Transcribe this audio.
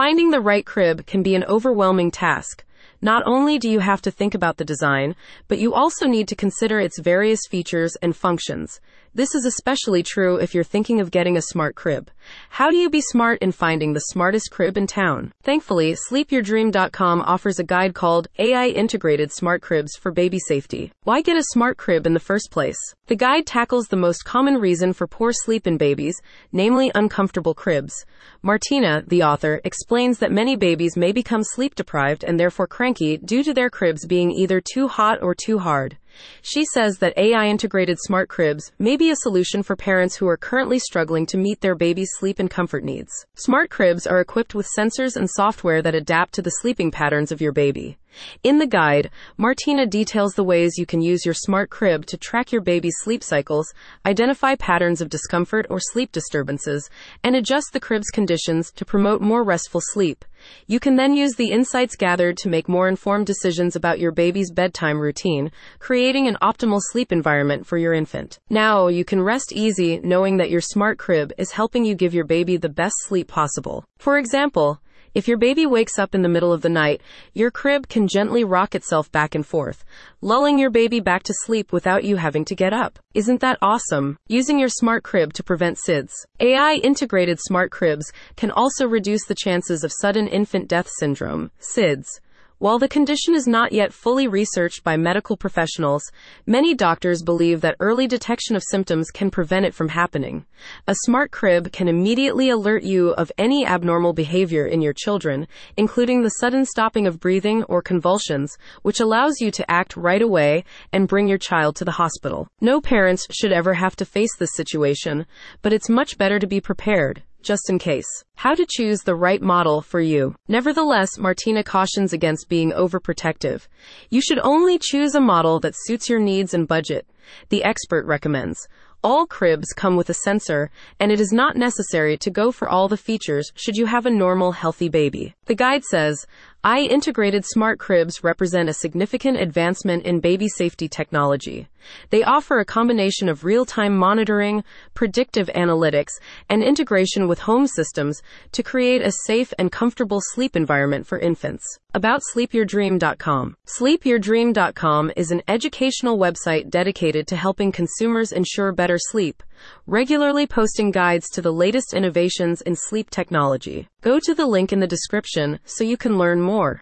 Finding the right crib can be an overwhelming task. Not only do you have to think about the design, but you also need to consider its various features and functions. This is especially true if you're thinking of getting a smart crib. How do you be smart in finding the smartest crib in town? Thankfully, sleepyourdream.com offers a guide called AI Integrated Smart Cribs for Baby Safety. Why get a smart crib in the first place? The guide tackles the most common reason for poor sleep in babies, namely uncomfortable cribs. Martina, the author, explains that many babies may become sleep deprived and therefore cranky due to their cribs being either too hot or too hard. She says that AI integrated smart cribs may be a solution for parents who are currently struggling to meet their baby's sleep and comfort needs. Smart cribs are equipped with sensors and software that adapt to the sleeping patterns of your baby. In the guide, Martina details the ways you can use your smart crib to track your baby's sleep cycles, identify patterns of discomfort or sleep disturbances, and adjust the crib's conditions to promote more restful sleep. You can then use the insights gathered to make more informed decisions about your baby's bedtime routine, creating an optimal sleep environment for your infant. Now, you can rest easy knowing that your smart crib is helping you give your baby the best sleep possible. For example, if your baby wakes up in the middle of the night, your crib can gently rock itself back and forth, lulling your baby back to sleep without you having to get up. Isn't that awesome? Using your smart crib to prevent SIDS. AI integrated smart cribs can also reduce the chances of sudden infant death syndrome, SIDS while the condition is not yet fully researched by medical professionals, many doctors believe that early detection of symptoms can prevent it from happening. A smart crib can immediately alert you of any abnormal behavior in your children, including the sudden stopping of breathing or convulsions, which allows you to act right away and bring your child to the hospital. No parents should ever have to face this situation, but it's much better to be prepared just in case. How to choose the right model for you. Nevertheless, Martina cautions against being overprotective. You should only choose a model that suits your needs and budget. The expert recommends. All cribs come with a sensor, and it is not necessary to go for all the features should you have a normal, healthy baby. The guide says, AI integrated smart cribs represent a significant advancement in baby safety technology. They offer a combination of real time monitoring, predictive analytics, and integration with home systems to create a safe and comfortable sleep environment for infants. About sleepyourdream.com. Sleepyourdream.com is an educational website dedicated to helping consumers ensure better sleep, regularly posting guides to the latest innovations in sleep technology. Go to the link in the description so you can learn more.